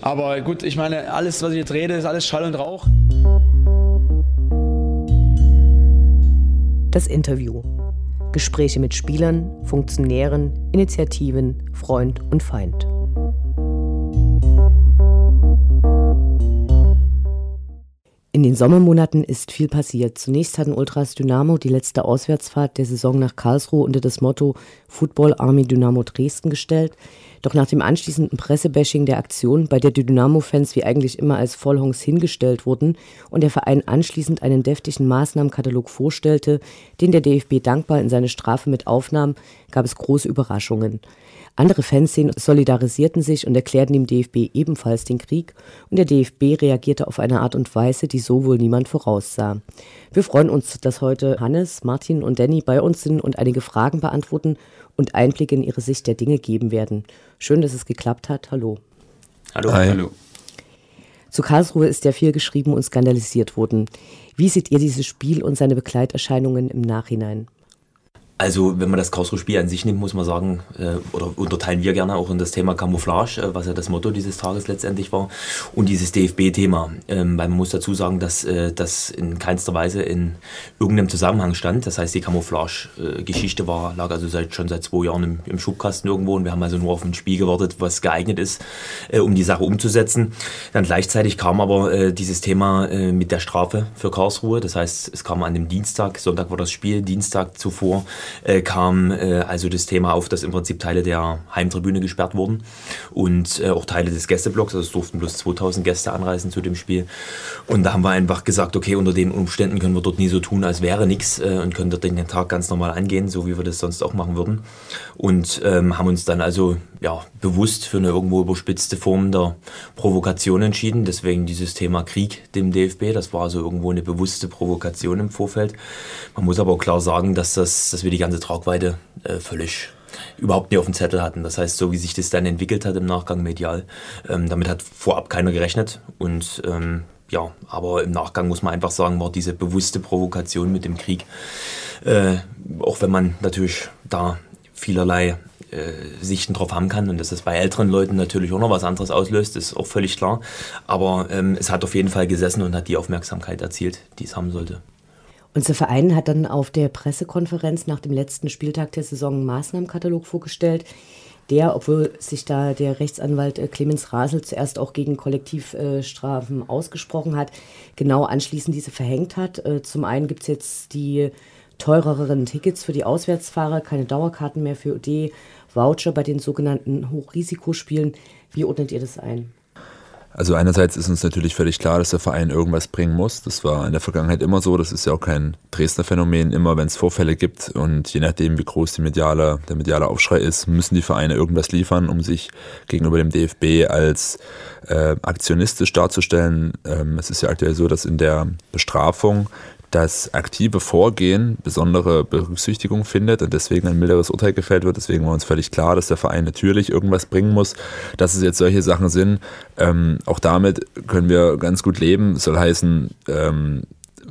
Aber gut, ich meine, alles, was ich jetzt rede, ist alles Schall und Rauch. Das Interview. Gespräche mit Spielern, Funktionären, Initiativen, Freund und Feind. In den Sommermonaten ist viel passiert. Zunächst hatten Ultras Dynamo die letzte Auswärtsfahrt der Saison nach Karlsruhe unter das Motto Football Army Dynamo Dresden gestellt. Doch nach dem anschließenden Pressebashing der Aktion, bei der die Dynamo-Fans wie eigentlich immer als Vollhongs hingestellt wurden und der Verein anschließend einen deftigen Maßnahmenkatalog vorstellte, den der DFB dankbar in seine Strafe mit aufnahm, gab es große Überraschungen. Andere Fanszenen solidarisierten sich und erklärten dem DFB ebenfalls den Krieg und der DFB reagierte auf eine Art und Weise, die so wohl niemand voraussah. Wir freuen uns, dass heute Hannes, Martin und Danny bei uns sind und einige Fragen beantworten und Einblicke in ihre Sicht der Dinge geben werden. Schön, dass es geklappt hat. Hallo. Hallo. Hi. Hallo. Zu Karlsruhe ist ja viel geschrieben und skandalisiert worden. Wie seht ihr dieses Spiel und seine Begleiterscheinungen im Nachhinein? Also, wenn man das Karlsruhe-Spiel an sich nimmt, muss man sagen, äh, oder unterteilen wir gerne auch in das Thema Camouflage, äh, was ja das Motto dieses Tages letztendlich war, und dieses DFB-Thema. Ähm, weil man muss dazu sagen, dass äh, das in keinster Weise in irgendeinem Zusammenhang stand. Das heißt, die Camouflage-Geschichte war, lag also seit, schon seit zwei Jahren im, im, Schubkasten irgendwo und wir haben also nur auf ein Spiel gewartet, was geeignet ist, äh, um die Sache umzusetzen. Dann gleichzeitig kam aber äh, dieses Thema äh, mit der Strafe für Karlsruhe. Das heißt, es kam an dem Dienstag, Sonntag war das Spiel, Dienstag zuvor äh, kam äh, also das Thema auf, dass im Prinzip Teile der Heimtribüne gesperrt wurden und äh, auch Teile des Gästeblocks. Also es durften bloß 2000 Gäste anreisen zu dem Spiel. Und da haben wir einfach gesagt, okay, unter den Umständen können wir dort nie so tun, als wäre nichts äh, und können dort den Tag ganz normal angehen, so wie wir das sonst auch machen würden. Und ähm, haben uns dann also ja, bewusst für eine irgendwo überspitzte Form der Provokation entschieden. Deswegen dieses Thema Krieg dem DFB. Das war also irgendwo eine bewusste Provokation im Vorfeld. Man muss aber auch klar sagen, dass, das, dass wir die ganze Tragweite äh, völlig überhaupt nicht auf dem Zettel hatten. Das heißt, so wie sich das dann entwickelt hat im Nachgang medial, ähm, damit hat vorab keiner gerechnet. Und ähm, ja, aber im Nachgang muss man einfach sagen, war diese bewusste Provokation mit dem Krieg, äh, auch wenn man natürlich da vielerlei äh, Sichten drauf haben kann und dass es bei älteren Leuten natürlich auch noch was anderes auslöst, ist auch völlig klar. Aber ähm, es hat auf jeden Fall gesessen und hat die Aufmerksamkeit erzielt, die es haben sollte. Unser Verein hat dann auf der Pressekonferenz nach dem letzten Spieltag der Saison einen Maßnahmenkatalog vorgestellt, der, obwohl sich da der Rechtsanwalt äh, Clemens Rasel zuerst auch gegen Kollektivstrafen ausgesprochen hat, genau anschließend diese verhängt hat. Äh, zum einen gibt es jetzt die teureren Tickets für die Auswärtsfahrer, keine Dauerkarten mehr für OD, Voucher bei den sogenannten Hochrisikospielen. Wie ordnet ihr das ein? Also einerseits ist uns natürlich völlig klar, dass der Verein irgendwas bringen muss. Das war in der Vergangenheit immer so. Das ist ja auch kein Dresdner Phänomen. Immer wenn es Vorfälle gibt und je nachdem, wie groß die mediale, der mediale Aufschrei ist, müssen die Vereine irgendwas liefern, um sich gegenüber dem DFB als äh, aktionistisch darzustellen. Ähm, es ist ja aktuell so, dass in der Bestrafung das aktive Vorgehen besondere Berücksichtigung findet und deswegen ein milderes Urteil gefällt wird. Deswegen war uns völlig klar, dass der Verein natürlich irgendwas bringen muss. Dass es jetzt solche Sachen sind, ähm, auch damit können wir ganz gut leben. Das soll heißen, ähm,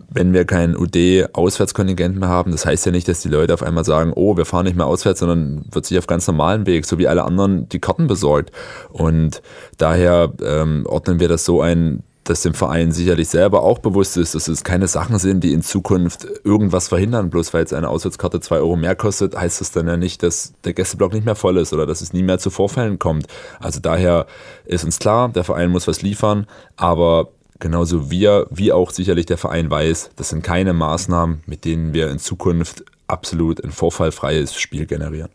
wenn wir kein UD-Auswärtskontingent mehr haben, das heißt ja nicht, dass die Leute auf einmal sagen, oh, wir fahren nicht mehr auswärts, sondern wird sich auf ganz normalen Weg, so wie alle anderen, die Karten besorgt. Und daher ähm, ordnen wir das so ein, dass dem Verein sicherlich selber auch bewusst ist, dass es keine Sachen sind, die in Zukunft irgendwas verhindern. Bloß weil jetzt eine Auswärtskarte zwei Euro mehr kostet, heißt das dann ja nicht, dass der Gästeblock nicht mehr voll ist oder dass es nie mehr zu Vorfällen kommt. Also daher ist uns klar, der Verein muss was liefern, aber genauso wir, wie auch sicherlich der Verein weiß, das sind keine Maßnahmen, mit denen wir in Zukunft absolut ein vorfallfreies Spiel generieren.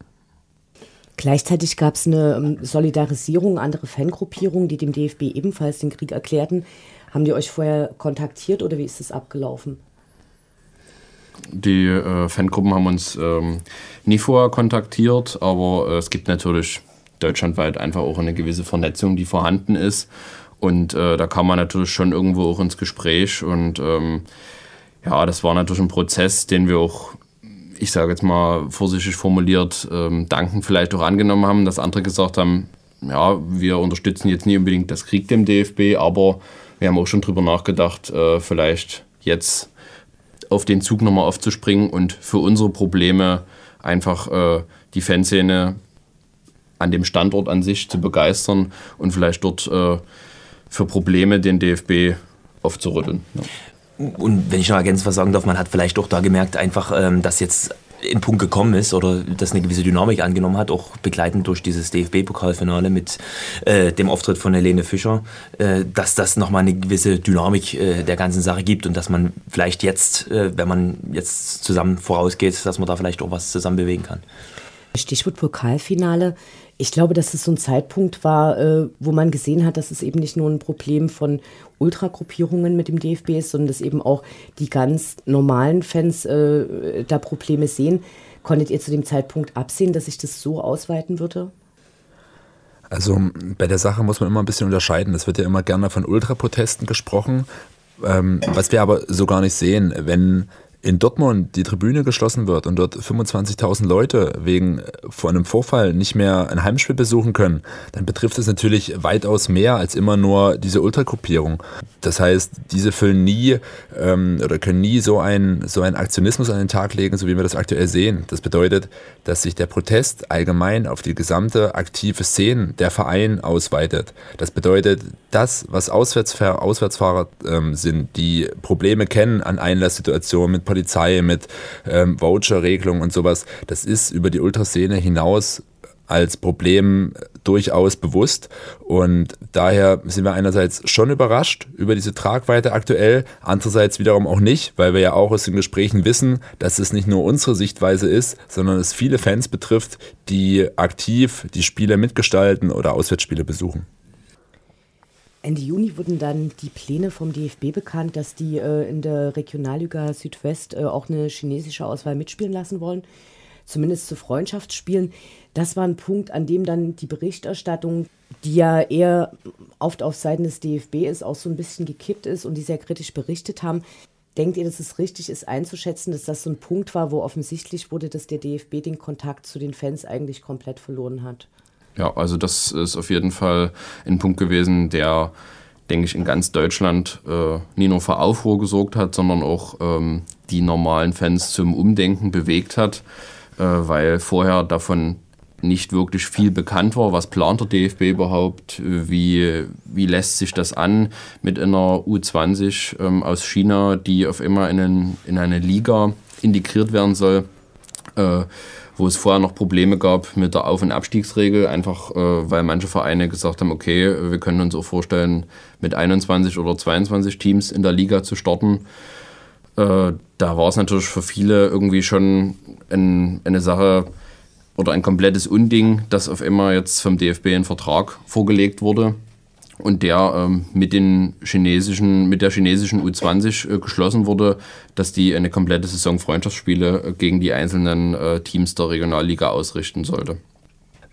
Gleichzeitig gab es eine ähm, Solidarisierung, andere Fangruppierungen, die dem DFB ebenfalls den Krieg erklärten. Haben die euch vorher kontaktiert oder wie ist es abgelaufen? Die äh, Fangruppen haben uns ähm, nie vorher kontaktiert, aber äh, es gibt natürlich deutschlandweit einfach auch eine gewisse Vernetzung, die vorhanden ist. Und äh, da kam man natürlich schon irgendwo auch ins Gespräch. Und ähm, ja, das war natürlich ein Prozess, den wir auch ich sage jetzt mal vorsichtig formuliert, ähm, Danken vielleicht auch angenommen haben, dass andere gesagt haben, ja, wir unterstützen jetzt nie unbedingt das Krieg dem DFB, aber wir haben auch schon drüber nachgedacht, äh, vielleicht jetzt auf den Zug nochmal aufzuspringen und für unsere Probleme einfach äh, die Fanszene an dem Standort an sich zu begeistern und vielleicht dort äh, für Probleme den DFB aufzurütteln. Ja. Und wenn ich noch ergänzend was sagen darf, man hat vielleicht auch da gemerkt, einfach, ähm, dass jetzt in Punkt gekommen ist oder dass eine gewisse Dynamik angenommen hat, auch begleitend durch dieses DFB-Pokalfinale mit äh, dem Auftritt von Helene Fischer, äh, dass das nochmal eine gewisse Dynamik äh, der ganzen Sache gibt und dass man vielleicht jetzt, äh, wenn man jetzt zusammen vorausgeht, dass man da vielleicht auch was zusammen bewegen kann. Stichwort Pokalfinale. Ich glaube, dass es so ein Zeitpunkt war, äh, wo man gesehen hat, dass es eben nicht nur ein Problem von Ultragruppierungen mit dem DFB ist, sondern dass eben auch die ganz normalen Fans äh, da Probleme sehen. Konntet ihr zu dem Zeitpunkt absehen, dass sich das so ausweiten würde? Also bei der Sache muss man immer ein bisschen unterscheiden. Es wird ja immer gerne von Ultraprotesten gesprochen, ähm, was wir aber so gar nicht sehen. Wenn in Dortmund die Tribüne geschlossen wird und dort 25.000 Leute wegen äh, vor einem Vorfall nicht mehr ein Heimspiel besuchen können, dann betrifft es natürlich weitaus mehr als immer nur diese Ultragruppierung. Das heißt, diese füllen nie ähm, oder können nie so einen so einen Aktionismus an den Tag legen, so wie wir das aktuell sehen. Das bedeutet, dass sich der Protest allgemein auf die gesamte aktive Szene der Verein ausweitet. Das bedeutet, das, was Auswärtsfahrer, Auswärtsfahrer ähm, sind, die Probleme kennen an Einlasssituationen mit Polizei, mit ähm, Voucher-Regelungen und sowas, das ist über die Ultraszene hinaus als Problem durchaus bewusst. Und daher sind wir einerseits schon überrascht über diese Tragweite aktuell, andererseits wiederum auch nicht, weil wir ja auch aus den Gesprächen wissen, dass es nicht nur unsere Sichtweise ist, sondern es viele Fans betrifft, die aktiv die Spiele mitgestalten oder Auswärtsspiele besuchen. Ende Juni wurden dann die Pläne vom DFB bekannt, dass die äh, in der Regionalliga Südwest äh, auch eine chinesische Auswahl mitspielen lassen wollen, zumindest zu Freundschaftsspielen. Das war ein Punkt, an dem dann die Berichterstattung, die ja eher oft auf Seiten des DFB ist, auch so ein bisschen gekippt ist und die sehr kritisch berichtet haben. Denkt ihr, dass es richtig ist einzuschätzen, dass das so ein Punkt war, wo offensichtlich wurde, dass der DFB den Kontakt zu den Fans eigentlich komplett verloren hat? Ja, also das ist auf jeden Fall ein Punkt gewesen, der, denke ich, in ganz Deutschland äh, nie nur für Aufruhr gesorgt hat, sondern auch ähm, die normalen Fans zum Umdenken bewegt hat, äh, weil vorher davon nicht wirklich viel bekannt war. Was plant der DFB überhaupt? Wie, wie lässt sich das an mit einer U20 ähm, aus China, die auf immer in, einen, in eine Liga integriert werden soll? Äh, wo es vorher noch Probleme gab mit der Auf- und Abstiegsregel, einfach äh, weil manche Vereine gesagt haben, okay, wir können uns auch vorstellen, mit 21 oder 22 Teams in der Liga zu starten. Äh, da war es natürlich für viele irgendwie schon ein, eine Sache oder ein komplettes Unding, dass auf einmal jetzt vom DFB ein Vertrag vorgelegt wurde und der ähm, mit, den chinesischen, mit der chinesischen U20 äh, geschlossen wurde, dass die eine komplette Saison Freundschaftsspiele äh, gegen die einzelnen äh, Teams der Regionalliga ausrichten sollte.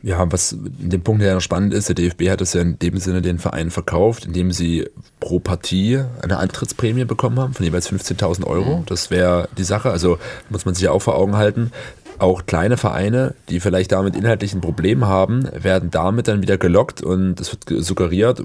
Ja, was in dem Punkt ja noch spannend ist, der DFB hat es ja in dem Sinne den Verein verkauft, indem sie pro Partie eine Antrittsprämie bekommen haben von jeweils 15.000 Euro. Mhm. Das wäre die Sache. Also muss man sich ja auch vor Augen halten auch kleine Vereine, die vielleicht damit inhaltlichen Problem haben, werden damit dann wieder gelockt und es wird suggeriert,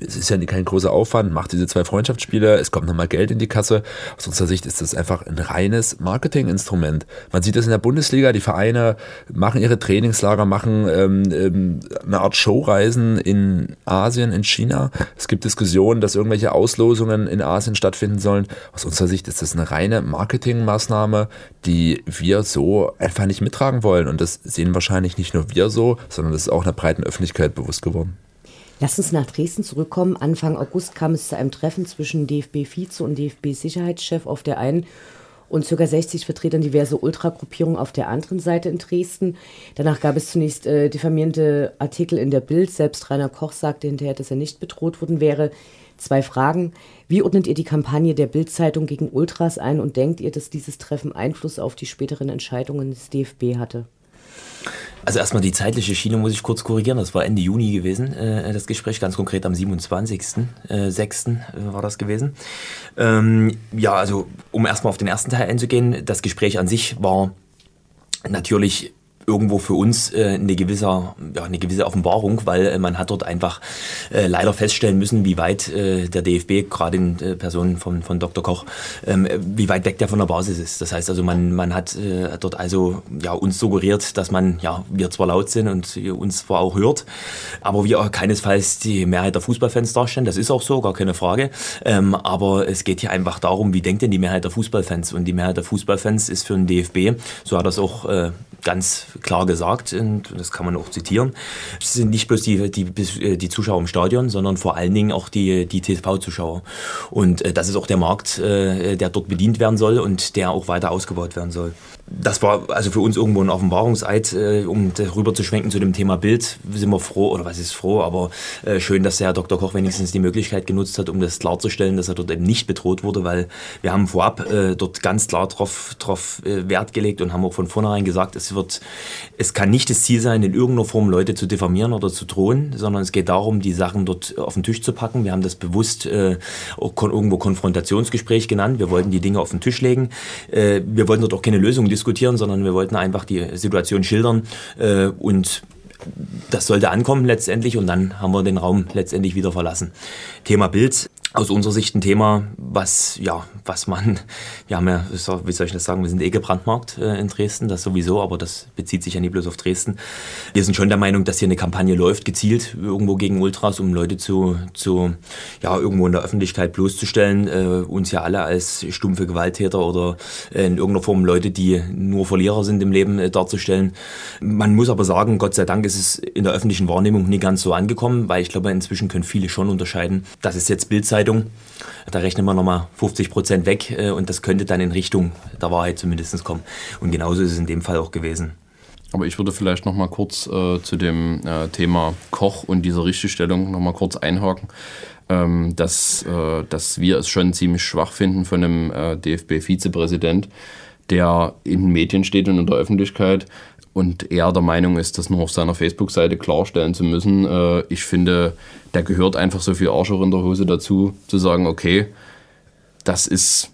es ist ja kein großer Aufwand, macht diese zwei Freundschaftsspiele, es kommt nochmal Geld in die Kasse. Aus unserer Sicht ist das einfach ein reines Marketinginstrument. Man sieht das in der Bundesliga, die Vereine machen ihre Trainingslager, machen ähm, ähm, eine Art Showreisen in Asien, in China. Es gibt Diskussionen, dass irgendwelche Auslosungen in Asien stattfinden sollen. Aus unserer Sicht ist das eine reine Marketingmaßnahme, die wir so einfach nicht mittragen wollen. Und das sehen wahrscheinlich nicht nur wir so, sondern das ist auch einer breiten Öffentlichkeit bewusst geworden. Lass uns nach Dresden zurückkommen. Anfang August kam es zu einem Treffen zwischen DFB-Vize und DFB-Sicherheitschef auf der einen und ca. 60 Vertretern diverser Ultragruppierungen auf der anderen Seite in Dresden. Danach gab es zunächst äh, diffamierende Artikel in der Bild. Selbst Rainer Koch sagte hinterher, dass er nicht bedroht worden wäre. Zwei Fragen. Wie ordnet ihr die Kampagne der Bild-Zeitung gegen Ultras ein und denkt ihr, dass dieses Treffen Einfluss auf die späteren Entscheidungen des DFB hatte? Also erstmal die zeitliche Schiene muss ich kurz korrigieren. Das war Ende Juni gewesen, äh, das Gespräch, ganz konkret am 27.06. Äh, war das gewesen. Ähm, ja, also um erstmal auf den ersten Teil einzugehen, das Gespräch an sich war natürlich irgendwo für uns äh, eine, gewisse, ja, eine gewisse Offenbarung, weil äh, man hat dort einfach äh, leider feststellen müssen, wie weit äh, der DFB, gerade in äh, Person von, von Dr. Koch, ähm, wie weit weg der von der Basis ist. Das heißt also, man, man hat äh, dort also ja, uns suggeriert, dass man, ja, wir zwar laut sind und uns zwar auch hört, aber wir keinesfalls die Mehrheit der Fußballfans darstellen. Das ist auch so, gar keine Frage. Ähm, aber es geht hier einfach darum, wie denkt denn die Mehrheit der Fußballfans? Und die Mehrheit der Fußballfans ist für den DFB, so hat es auch äh, ganz klar gesagt, und das kann man auch zitieren, es sind nicht bloß die, die, die Zuschauer im Stadion, sondern vor allen Dingen auch die, die TV-Zuschauer. Und äh, das ist auch der Markt, äh, der dort bedient werden soll und der auch weiter ausgebaut werden soll das war also für uns irgendwo ein Offenbarungseid, äh, um darüber zu schwenken zu dem Thema Bild. Sind wir froh, oder was ist froh, aber äh, schön, dass der Herr Dr. Koch wenigstens die Möglichkeit genutzt hat, um das klarzustellen, dass er dort eben nicht bedroht wurde, weil wir haben vorab äh, dort ganz klar drauf, drauf äh, Wert gelegt und haben auch von vornherein gesagt, es wird, es kann nicht das Ziel sein, in irgendeiner Form Leute zu diffamieren oder zu drohen, sondern es geht darum, die Sachen dort auf den Tisch zu packen. Wir haben das bewusst äh, irgendwo Konfrontationsgespräch genannt. Wir wollten die Dinge auf den Tisch legen. Äh, wir wollten dort auch keine Lösung diskutieren diskutieren, sondern wir wollten einfach die Situation schildern äh, und das sollte ankommen letztendlich und dann haben wir den Raum letztendlich wieder verlassen. Thema Bild aus unserer Sicht ein Thema, was, ja, was man, wir haben ja, wie soll ich das sagen, wir sind eh gebrandmarkt äh, in Dresden, das sowieso, aber das bezieht sich ja nicht bloß auf Dresden. Wir sind schon der Meinung, dass hier eine Kampagne läuft, gezielt irgendwo gegen Ultras, um Leute zu, zu ja, irgendwo in der Öffentlichkeit bloßzustellen, äh, uns ja alle als stumpfe Gewalttäter oder äh, in irgendeiner Form Leute, die nur Verlierer sind im Leben, äh, darzustellen. Man muss aber sagen, Gott sei Dank ist es in der öffentlichen Wahrnehmung nie ganz so angekommen, weil ich glaube, inzwischen können viele schon unterscheiden, dass es jetzt Bildzeitung Zeitung. Da rechnen wir nochmal 50 Prozent weg äh, und das könnte dann in Richtung der Wahrheit zumindest kommen. Und genauso ist es in dem Fall auch gewesen. Aber ich würde vielleicht noch mal kurz äh, zu dem äh, Thema Koch und dieser Richtigstellung noch mal kurz einhaken, ähm, dass, äh, dass wir es schon ziemlich schwach finden von einem äh, DFB-Vizepräsident, der in den Medien steht und in der Öffentlichkeit und er der Meinung ist, das nur auf seiner Facebook-Seite klarstellen zu müssen. Äh, ich finde, da gehört einfach so viel Arsch auch in der Hose dazu, zu sagen, okay, das ist,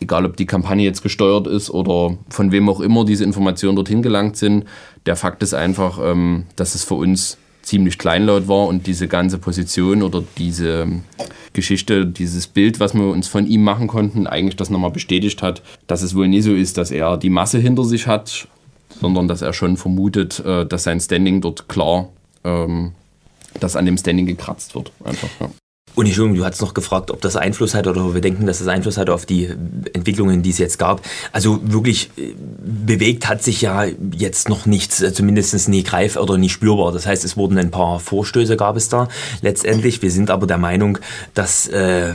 egal ob die Kampagne jetzt gesteuert ist oder von wem auch immer diese Informationen dorthin gelangt sind, der Fakt ist einfach, ähm, dass es für uns ziemlich kleinlaut war und diese ganze Position oder diese Geschichte, dieses Bild, was wir uns von ihm machen konnten, eigentlich das nochmal bestätigt hat, dass es wohl nie so ist, dass er die Masse hinter sich hat sondern dass er schon vermutet, äh, dass sein Standing dort klar, ähm, dass an dem Standing gekratzt wird. Einfach, ja. Und Entschuldigung, du hast noch gefragt, ob das Einfluss hat oder wir denken, dass das Einfluss hat auf die Entwicklungen, die es jetzt gab. Also wirklich äh, bewegt hat sich ja jetzt noch nichts, äh, zumindest nie greif oder nie spürbar. Das heißt, es wurden ein paar Vorstöße gab es da letztendlich. Wir sind aber der Meinung, dass äh,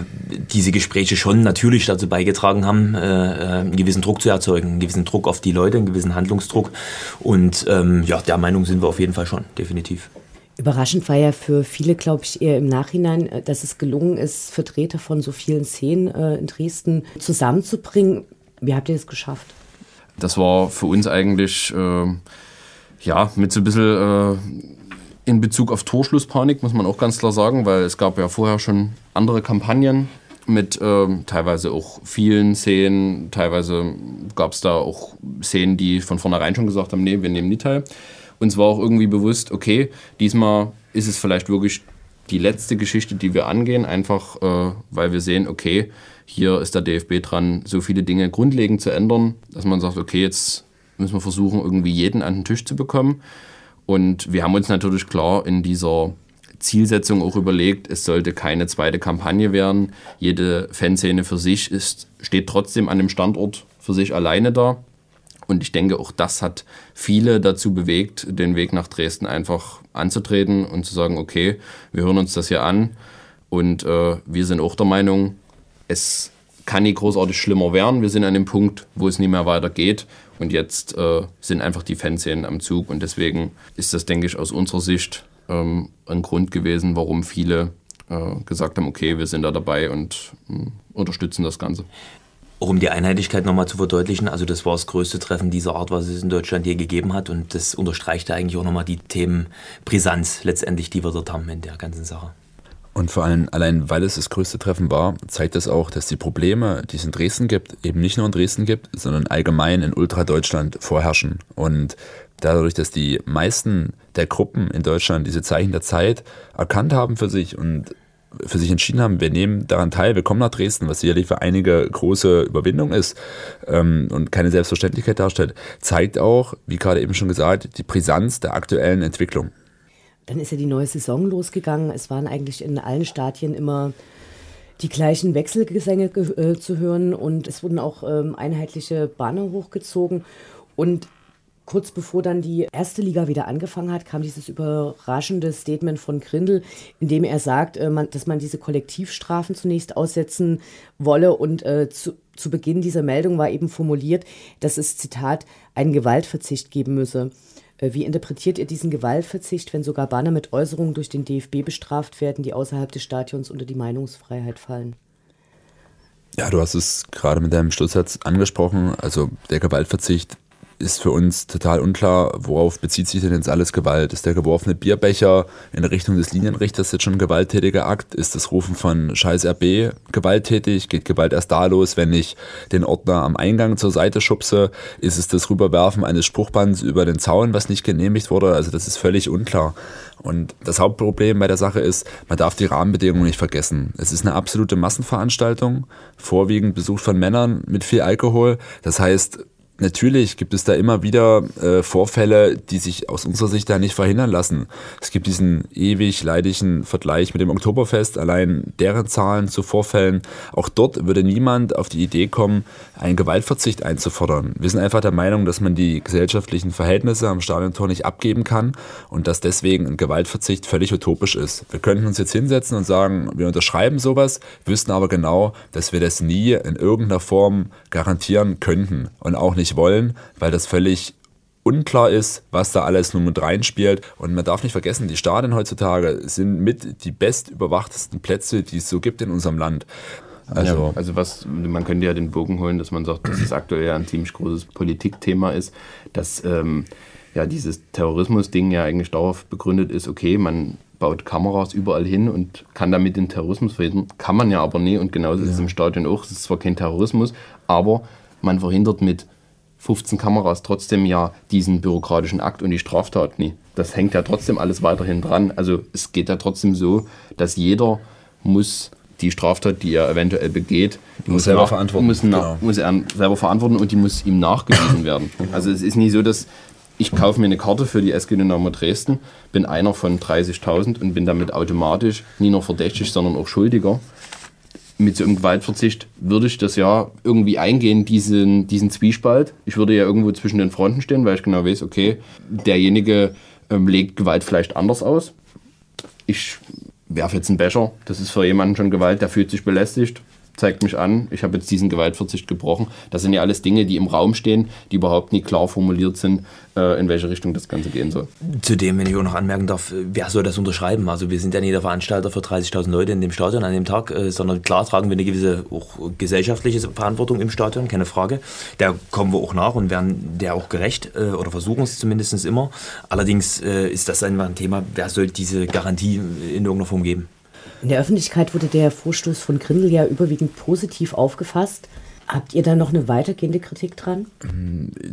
diese Gespräche schon natürlich dazu beigetragen haben, äh, äh, einen gewissen Druck zu erzeugen, einen gewissen Druck auf die Leute, einen gewissen Handlungsdruck. Und ähm, ja, der Meinung sind wir auf jeden Fall schon, definitiv. Überraschend war ja für viele, glaube ich, eher im Nachhinein, äh, dass es gelungen ist, Vertreter von so vielen Szenen äh, in Dresden zusammenzubringen. Wie habt ihr das geschafft? Das war für uns eigentlich, äh, ja, mit so ein bisschen äh, in Bezug auf Torschlusspanik, muss man auch ganz klar sagen, weil es gab ja vorher schon andere Kampagnen mit äh, teilweise auch vielen Szenen, teilweise gab es da auch Szenen, die von vornherein schon gesagt haben, nee, wir nehmen nie teil. Uns war auch irgendwie bewusst, okay, diesmal ist es vielleicht wirklich die letzte Geschichte, die wir angehen, einfach äh, weil wir sehen, okay, hier ist der DFB dran, so viele Dinge grundlegend zu ändern, dass man sagt, okay, jetzt müssen wir versuchen, irgendwie jeden an den Tisch zu bekommen. Und wir haben uns natürlich klar in dieser Zielsetzung auch überlegt, es sollte keine zweite Kampagne werden. Jede Fanszene für sich ist, steht trotzdem an dem Standort für sich alleine da. Und ich denke, auch das hat viele dazu bewegt, den Weg nach Dresden einfach anzutreten und zu sagen, okay, wir hören uns das hier an und äh, wir sind auch der Meinung, es kann nie großartig schlimmer werden. Wir sind an dem Punkt, wo es nie mehr weitergeht und jetzt äh, sind einfach die Fanszenen am Zug und deswegen ist das, denke ich, aus unserer Sicht ähm, ein Grund gewesen, warum viele äh, gesagt haben, okay, wir sind da dabei und äh, unterstützen das Ganze. Auch um die Einheitlichkeit nochmal zu verdeutlichen, also das war das größte Treffen dieser Art, was es in Deutschland je gegeben hat und das unterstreicht eigentlich auch nochmal die Themen Brisanz letztendlich, die wir dort haben in der ganzen Sache. Und vor allem, allein weil es das größte Treffen war, zeigt das auch, dass die Probleme, die es in Dresden gibt, eben nicht nur in Dresden gibt, sondern allgemein in Ultra-Deutschland vorherrschen. Und dadurch, dass die meisten der Gruppen in Deutschland diese Zeichen der Zeit erkannt haben für sich und für sich entschieden haben, wir nehmen daran teil, wir kommen nach Dresden, was sicherlich für einige große Überwindung ist ähm, und keine Selbstverständlichkeit darstellt, zeigt auch, wie gerade eben schon gesagt, die Brisanz der aktuellen Entwicklung. Dann ist ja die neue Saison losgegangen. Es waren eigentlich in allen Stadien immer die gleichen Wechselgesänge äh, zu hören und es wurden auch ähm, einheitliche Banner hochgezogen. Und kurz bevor dann die erste Liga wieder angefangen hat, kam dieses überraschende Statement von Grindel, in dem er sagt, äh, dass man diese Kollektivstrafen zunächst aussetzen wolle. Und äh, zu, zu Beginn dieser Meldung war eben formuliert, dass es, Zitat, einen Gewaltverzicht geben müsse. Äh, wie interpretiert ihr diesen Gewaltverzicht, wenn sogar Banner mit Äußerungen durch den DFB bestraft werden, die außerhalb des Stadions unter die Meinungsfreiheit fallen? Ja, du hast es gerade mit deinem Schlusssatz angesprochen. Also der Gewaltverzicht ist für uns total unklar, worauf bezieht sich denn jetzt alles Gewalt? Ist der geworfene Bierbecher in Richtung des Linienrichters jetzt schon ein gewalttätiger Akt? Ist das Rufen von Scheiß RB gewalttätig? Geht Gewalt erst da los, wenn ich den Ordner am Eingang zur Seite schubse? Ist es das Rüberwerfen eines Spruchbands über den Zaun, was nicht genehmigt wurde? Also das ist völlig unklar. Und das Hauptproblem bei der Sache ist, man darf die Rahmenbedingungen nicht vergessen. Es ist eine absolute Massenveranstaltung, vorwiegend besucht von Männern mit viel Alkohol. Das heißt, Natürlich gibt es da immer wieder äh, Vorfälle, die sich aus unserer Sicht da nicht verhindern lassen. Es gibt diesen ewig leidigen Vergleich mit dem Oktoberfest, allein deren Zahlen zu Vorfällen. Auch dort würde niemand auf die Idee kommen, einen Gewaltverzicht einzufordern. Wir sind einfach der Meinung, dass man die gesellschaftlichen Verhältnisse am Stadiontor nicht abgeben kann und dass deswegen ein Gewaltverzicht völlig utopisch ist. Wir könnten uns jetzt hinsetzen und sagen, wir unterschreiben sowas, wüssten aber genau, dass wir das nie in irgendeiner Form garantieren könnten und auch nicht nicht wollen, weil das völlig unklar ist, was da alles nun mit reinspielt. Und man darf nicht vergessen, die Stadien heutzutage sind mit die bestüberwachtesten Plätze, die es so gibt in unserem Land. Also, ja, also was, man könnte ja den Bogen holen, dass man sagt, dass es aktuell ja ein ziemlich großes Politikthema ist, dass ähm, ja dieses Terrorismus-Ding ja eigentlich darauf begründet ist, okay, man baut Kameras überall hin und kann damit den Terrorismus verhindern. Kann man ja aber nie und genauso ja. ist es im Stadion auch. Es ist zwar kein Terrorismus, aber man verhindert mit 15 Kameras trotzdem ja diesen bürokratischen Akt und die Straftat nie. Das hängt ja trotzdem alles weiterhin dran. Also es geht ja trotzdem so, dass jeder muss die Straftat, die er eventuell begeht, die muss, selber verantworten. Muss, genau. muss, er selber verantworten und die muss ihm nachgewiesen werden. Also es ist nicht so, dass ich kaufe mir eine Karte für die SG Dynamo Dresden, bin einer von 30.000 und bin damit automatisch nie nur verdächtig, sondern auch schuldiger mit so einem Gewaltverzicht würde ich das ja irgendwie eingehen, diesen, diesen Zwiespalt. Ich würde ja irgendwo zwischen den Fronten stehen, weil ich genau weiß, okay, derjenige ähm, legt Gewalt vielleicht anders aus. Ich werfe jetzt einen Becher, das ist für jemanden schon Gewalt, der fühlt sich belästigt zeigt mich an, ich habe jetzt diesen Gewaltverzicht gebrochen. Das sind ja alles Dinge, die im Raum stehen, die überhaupt nicht klar formuliert sind, äh, in welche Richtung das Ganze gehen soll. Zudem, wenn ich auch noch anmerken darf, wer soll das unterschreiben? Also wir sind ja nicht der Veranstalter für 30.000 Leute in dem Stadion an dem Tag, äh, sondern klar tragen wir eine gewisse auch gesellschaftliche Verantwortung im Stadion, keine Frage. Der kommen wir auch nach und werden der auch gerecht äh, oder versuchen es zumindest immer. Allerdings ist das einfach ein Thema, wer soll diese Garantie in irgendeiner Form geben? In der Öffentlichkeit wurde der Vorstoß von Grindel ja überwiegend positiv aufgefasst. Habt ihr da noch eine weitergehende Kritik dran?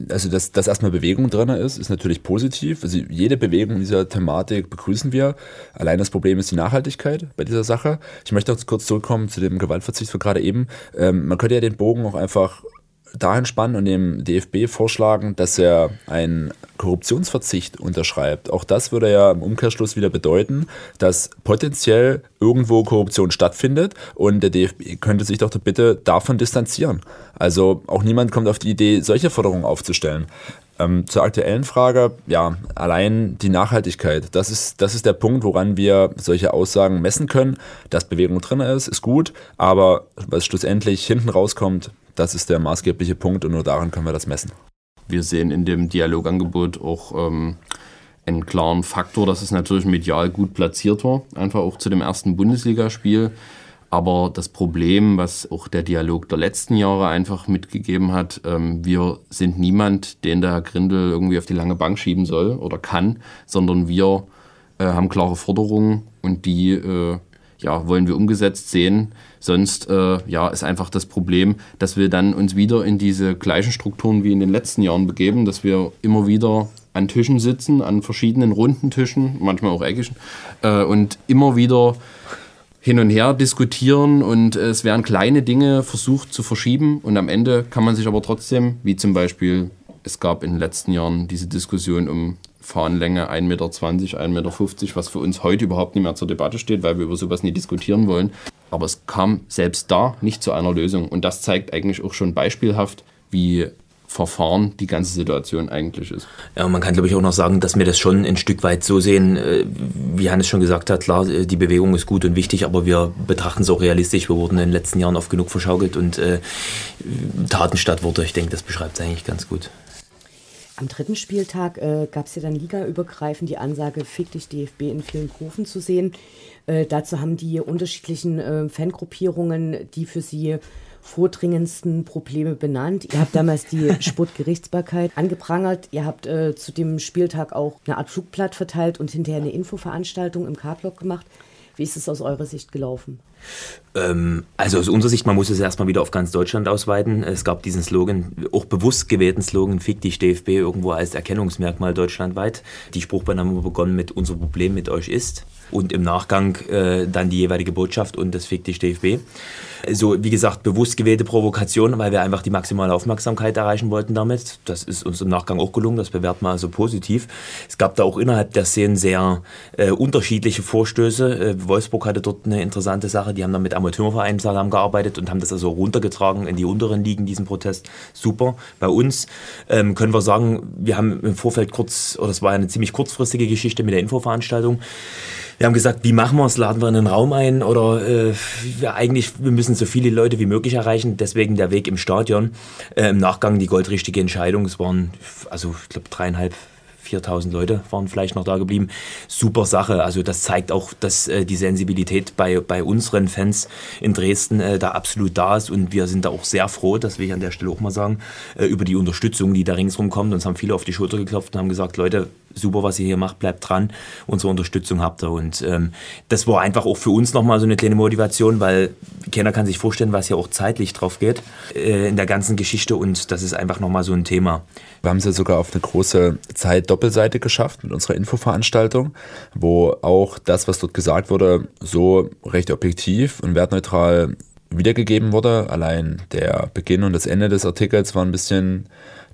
Also, dass, dass erstmal Bewegung drin ist, ist natürlich positiv. Also, jede Bewegung in dieser Thematik begrüßen wir. Allein das Problem ist die Nachhaltigkeit bei dieser Sache. Ich möchte auch kurz zurückkommen zu dem Gewaltverzicht von gerade eben. Ähm, man könnte ja den Bogen auch einfach dahin spannen und dem DFB vorschlagen, dass er einen Korruptionsverzicht unterschreibt. Auch das würde ja im Umkehrschluss wieder bedeuten, dass potenziell irgendwo Korruption stattfindet und der DFB könnte sich doch bitte davon distanzieren. Also auch niemand kommt auf die Idee, solche Forderungen aufzustellen. Ähm, zur aktuellen Frage, ja, allein die Nachhaltigkeit, das ist, das ist der Punkt, woran wir solche Aussagen messen können. Dass Bewegung drin ist, ist gut, aber was schlussendlich hinten rauskommt, das ist der maßgebliche Punkt und nur daran können wir das messen. Wir sehen in dem Dialogangebot auch ähm, einen klaren Faktor, dass es natürlich medial gut platziert war, einfach auch zu dem ersten Bundesligaspiel. Aber das Problem, was auch der Dialog der letzten Jahre einfach mitgegeben hat, ähm, wir sind niemand, den der Herr Grindel irgendwie auf die lange Bank schieben soll oder kann, sondern wir äh, haben klare Forderungen und die äh, ja, wollen wir umgesetzt sehen. Sonst äh, ja, ist einfach das Problem, dass wir dann uns wieder in diese gleichen Strukturen wie in den letzten Jahren begeben, dass wir immer wieder an Tischen sitzen, an verschiedenen runden Tischen, manchmal auch eckigen, äh, und immer wieder hin und her diskutieren und es werden kleine Dinge versucht zu verschieben und am Ende kann man sich aber trotzdem, wie zum Beispiel, es gab in den letzten Jahren diese Diskussion um Fahnenlänge 1,20 Meter, 1,50 Meter, was für uns heute überhaupt nicht mehr zur Debatte steht, weil wir über sowas nie diskutieren wollen. Aber es kam selbst da nicht zu einer Lösung. Und das zeigt eigentlich auch schon beispielhaft, wie Verfahren die ganze Situation eigentlich ist. Ja, man kann glaube ich auch noch sagen, dass wir das schon ein Stück weit so sehen, äh, wie Hannes schon gesagt hat, klar, äh, die Bewegung ist gut und wichtig, aber wir betrachten es auch realistisch. Wir wurden in den letzten Jahren oft genug verschaukelt und äh, Taten statt Worte, ich denke, das beschreibt es eigentlich ganz gut. Am dritten Spieltag äh, gab es ja dann ligaübergreifend die Ansage, fick dich DFB in vielen Kurven zu sehen. Äh, dazu haben die unterschiedlichen äh, Fangruppierungen, die für sie vordringendsten Probleme benannt. Ihr habt damals die Sportgerichtsbarkeit angeprangert. Ihr habt äh, zu dem Spieltag auch eine Art Flugblatt verteilt und hinterher eine Infoveranstaltung im K-Block gemacht. Wie ist es aus eurer Sicht gelaufen? Ähm, also aus unserer Sicht, man muss es erstmal wieder auf ganz Deutschland ausweiten. Es gab diesen Slogan, auch bewusst gewählten Slogan, Fick dich DFB, irgendwo als Erkennungsmerkmal deutschlandweit. Die Spruchbahn haben wir begonnen mit Unser Problem mit euch ist und im Nachgang äh, dann die jeweilige Botschaft und das Fick dich DFB. So, wie gesagt, bewusst gewählte Provokation, weil wir einfach die maximale Aufmerksamkeit erreichen wollten damit. Das ist uns im Nachgang auch gelungen, das bewerten wir also positiv. Es gab da auch innerhalb der Szenen sehr äh, unterschiedliche Vorstöße. Äh, Wolfsburg hatte dort eine interessante Sache, die haben dann mit Amateurvereinen zusammengearbeitet und haben das also runtergetragen in die unteren Ligen, diesen Protest. Super. Bei uns ähm, können wir sagen, wir haben im Vorfeld kurz, oder es war eine ziemlich kurzfristige Geschichte mit der Infoveranstaltung. Wir haben gesagt, wie machen wir es? Laden wir in einen Raum ein oder äh, wir eigentlich, wir müssen so viele Leute wie möglich erreichen. Deswegen der Weg im Stadion. Äh, Im Nachgang die goldrichtige Entscheidung. Es waren, also ich glaube, dreieinhalb, 4000 Leute waren vielleicht noch da geblieben. Super Sache. Also das zeigt auch, dass äh, die Sensibilität bei, bei unseren Fans in Dresden äh, da absolut da ist und wir sind da auch sehr froh, das will ich an der Stelle auch mal sagen, äh, über die Unterstützung, die da ringsrum kommt. Uns haben viele auf die Schulter geklopft und haben gesagt, Leute, super, was ihr hier macht, bleibt dran, unsere Unterstützung habt ihr. Und ähm, das war einfach auch für uns nochmal so eine kleine Motivation, weil keiner kann sich vorstellen, was hier auch zeitlich drauf geht äh, in der ganzen Geschichte und das ist einfach nochmal so ein Thema. Wir haben es ja sogar auf eine große Zeit-Doppelseite geschafft mit unserer Infoveranstaltung, wo auch das, was dort gesagt wurde, so recht objektiv und wertneutral wiedergegeben wurde. Allein der Beginn und das Ende des Artikels waren ein bisschen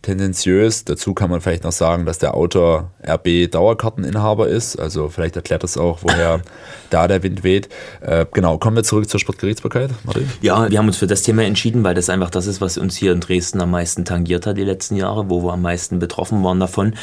tendenziös. Dazu kann man vielleicht noch sagen, dass der Autor RB Dauerkarteninhaber ist. Also vielleicht erklärt das auch, woher da der Wind weht. Äh, genau, kommen wir zurück zur Sportgerichtsbarkeit, Martin? Ja, wir haben uns für das Thema entschieden, weil das einfach das ist, was uns hier in Dresden am meisten tangiert hat die letzten Jahre, wo wir am meisten betroffen waren davon.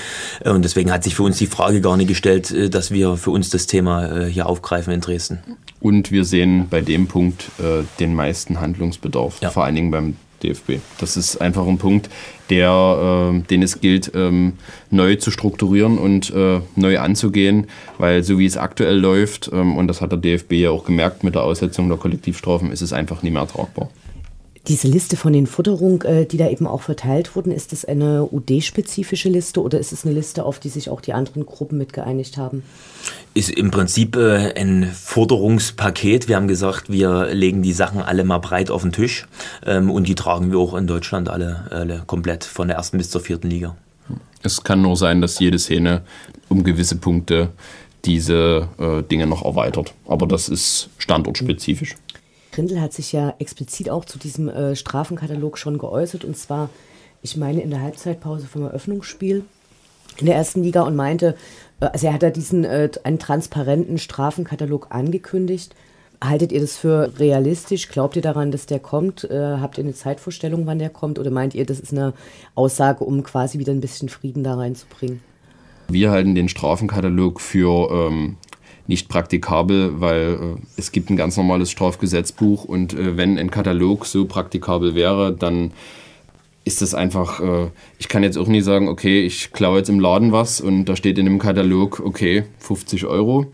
Äh, und deswegen hat sich für uns die Frage gar nicht gestellt, äh, dass wir für uns das Thema äh, hier aufgreifen in Dresden. Und wir sehen bei dem Punkt äh, den meisten Handlungsbedarf, ja. vor allen Dingen beim DFB. Das ist einfach ein Punkt, der, äh, den es gilt, ähm, neu zu strukturieren und äh, neu anzugehen, weil so wie es aktuell läuft, ähm, und das hat der DFB ja auch gemerkt mit der Aussetzung der Kollektivstrafen, ist es einfach nicht mehr tragbar. Diese Liste von den Futterungen, äh, die da eben auch verteilt wurden, ist das eine UD-spezifische Liste oder ist es eine Liste, auf die sich auch die anderen Gruppen mit geeinigt haben? Ist im Prinzip äh, ein Forderungspaket. Wir haben gesagt, wir legen die Sachen alle mal breit auf den Tisch ähm, und die tragen wir auch in Deutschland alle, alle komplett von der ersten bis zur vierten Liga. Es kann nur sein, dass jede Szene um gewisse Punkte diese äh, Dinge noch erweitert. Aber das ist standortspezifisch. Grindel hat sich ja explizit auch zu diesem äh, Strafenkatalog schon geäußert und zwar, ich meine, in der Halbzeitpause vom Eröffnungsspiel in der ersten Liga und meinte, äh, also er hat da diesen äh, einen transparenten Strafenkatalog angekündigt. Haltet ihr das für realistisch? Glaubt ihr daran, dass der kommt? Äh, habt ihr eine Zeitvorstellung, wann der kommt? Oder meint ihr, das ist eine Aussage, um quasi wieder ein bisschen Frieden da reinzubringen? Wir halten den Strafenkatalog für ähm, nicht praktikabel, weil äh, es gibt ein ganz normales Strafgesetzbuch und äh, wenn ein Katalog so praktikabel wäre, dann ist das einfach, äh, ich kann jetzt auch nie sagen, okay, ich klaue jetzt im Laden was und da steht in dem Katalog, okay, 50 Euro.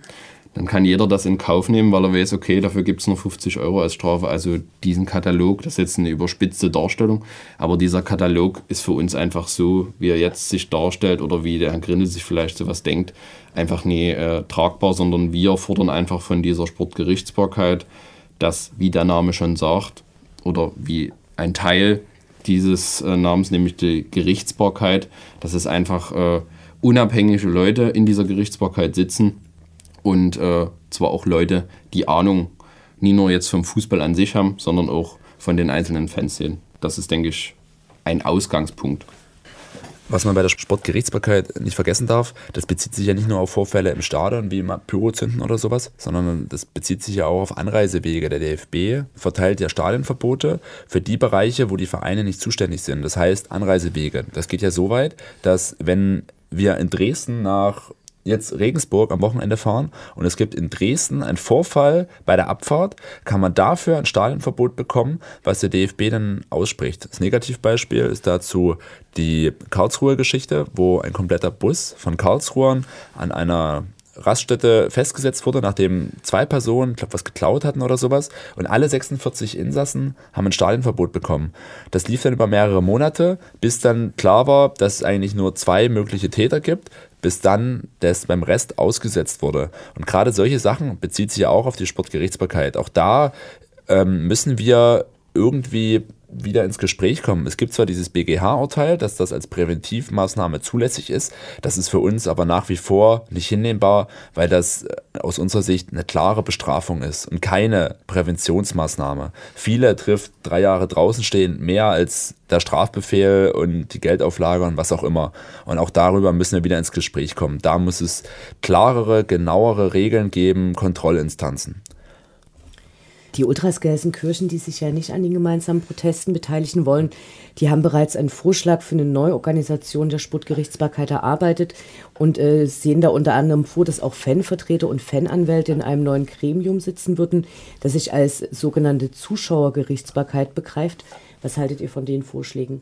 Dann kann jeder das in Kauf nehmen, weil er weiß, okay, dafür gibt es nur 50 Euro als Strafe. Also diesen Katalog, das ist jetzt eine überspitzte Darstellung, aber dieser Katalog ist für uns einfach so, wie er jetzt sich darstellt oder wie der Herr Grindel sich vielleicht sowas denkt, einfach nie äh, tragbar, sondern wir fordern einfach von dieser Sportgerichtsbarkeit, dass, wie der Name schon sagt, oder wie ein Teil dieses äh, Namens, nämlich die Gerichtsbarkeit, dass es einfach äh, unabhängige Leute in dieser Gerichtsbarkeit sitzen und äh, zwar auch Leute, die Ahnung nie nur jetzt vom Fußball an sich haben, sondern auch von den einzelnen Fans sehen. Das ist, denke ich, ein Ausgangspunkt. Was man bei der Sportgerichtsbarkeit nicht vergessen darf, das bezieht sich ja nicht nur auf Vorfälle im Stadion wie Pyrozünden oder sowas, sondern das bezieht sich ja auch auf Anreisewege. Der DFB verteilt ja Stadionverbote für die Bereiche, wo die Vereine nicht zuständig sind. Das heißt Anreisewege. Das geht ja so weit, dass wenn wir in Dresden nach jetzt Regensburg am Wochenende fahren und es gibt in Dresden einen Vorfall bei der Abfahrt, kann man dafür ein Stadionverbot bekommen, was der DFB dann ausspricht. Das Negativbeispiel ist dazu die Karlsruher Geschichte, wo ein kompletter Bus von Karlsruhern an einer Raststätte festgesetzt wurde, nachdem zwei Personen, glaube, was geklaut hatten oder sowas. Und alle 46 Insassen haben ein Stadionverbot bekommen. Das lief dann über mehrere Monate, bis dann klar war, dass es eigentlich nur zwei mögliche Täter gibt, bis dann das beim Rest ausgesetzt wurde. Und gerade solche Sachen bezieht sich ja auch auf die Sportgerichtsbarkeit. Auch da ähm, müssen wir irgendwie wieder ins Gespräch kommen. Es gibt zwar dieses BGH-Urteil, dass das als Präventivmaßnahme zulässig ist, das ist für uns aber nach wie vor nicht hinnehmbar, weil das äh, aus unserer Sicht eine klare Bestrafung ist und keine Präventionsmaßnahme. Viele trifft drei Jahre draußen stehen mehr als der Strafbefehl und die Geldauflage und was auch immer. Und auch darüber müssen wir wieder ins Gespräch kommen. Da muss es klarere, genauere Regeln geben, Kontrollinstanzen. Die Ultras Gelsenkirchen, die sich ja nicht an den gemeinsamen Protesten beteiligen wollen, die haben bereits einen Vorschlag für eine Neuorganisation der Sportgerichtsbarkeit erarbeitet und äh, sehen da unter anderem vor, dass auch Fanvertreter und Fananwälte in einem neuen Gremium sitzen würden, das sich als sogenannte Zuschauergerichtsbarkeit begreift. Was haltet ihr von den Vorschlägen?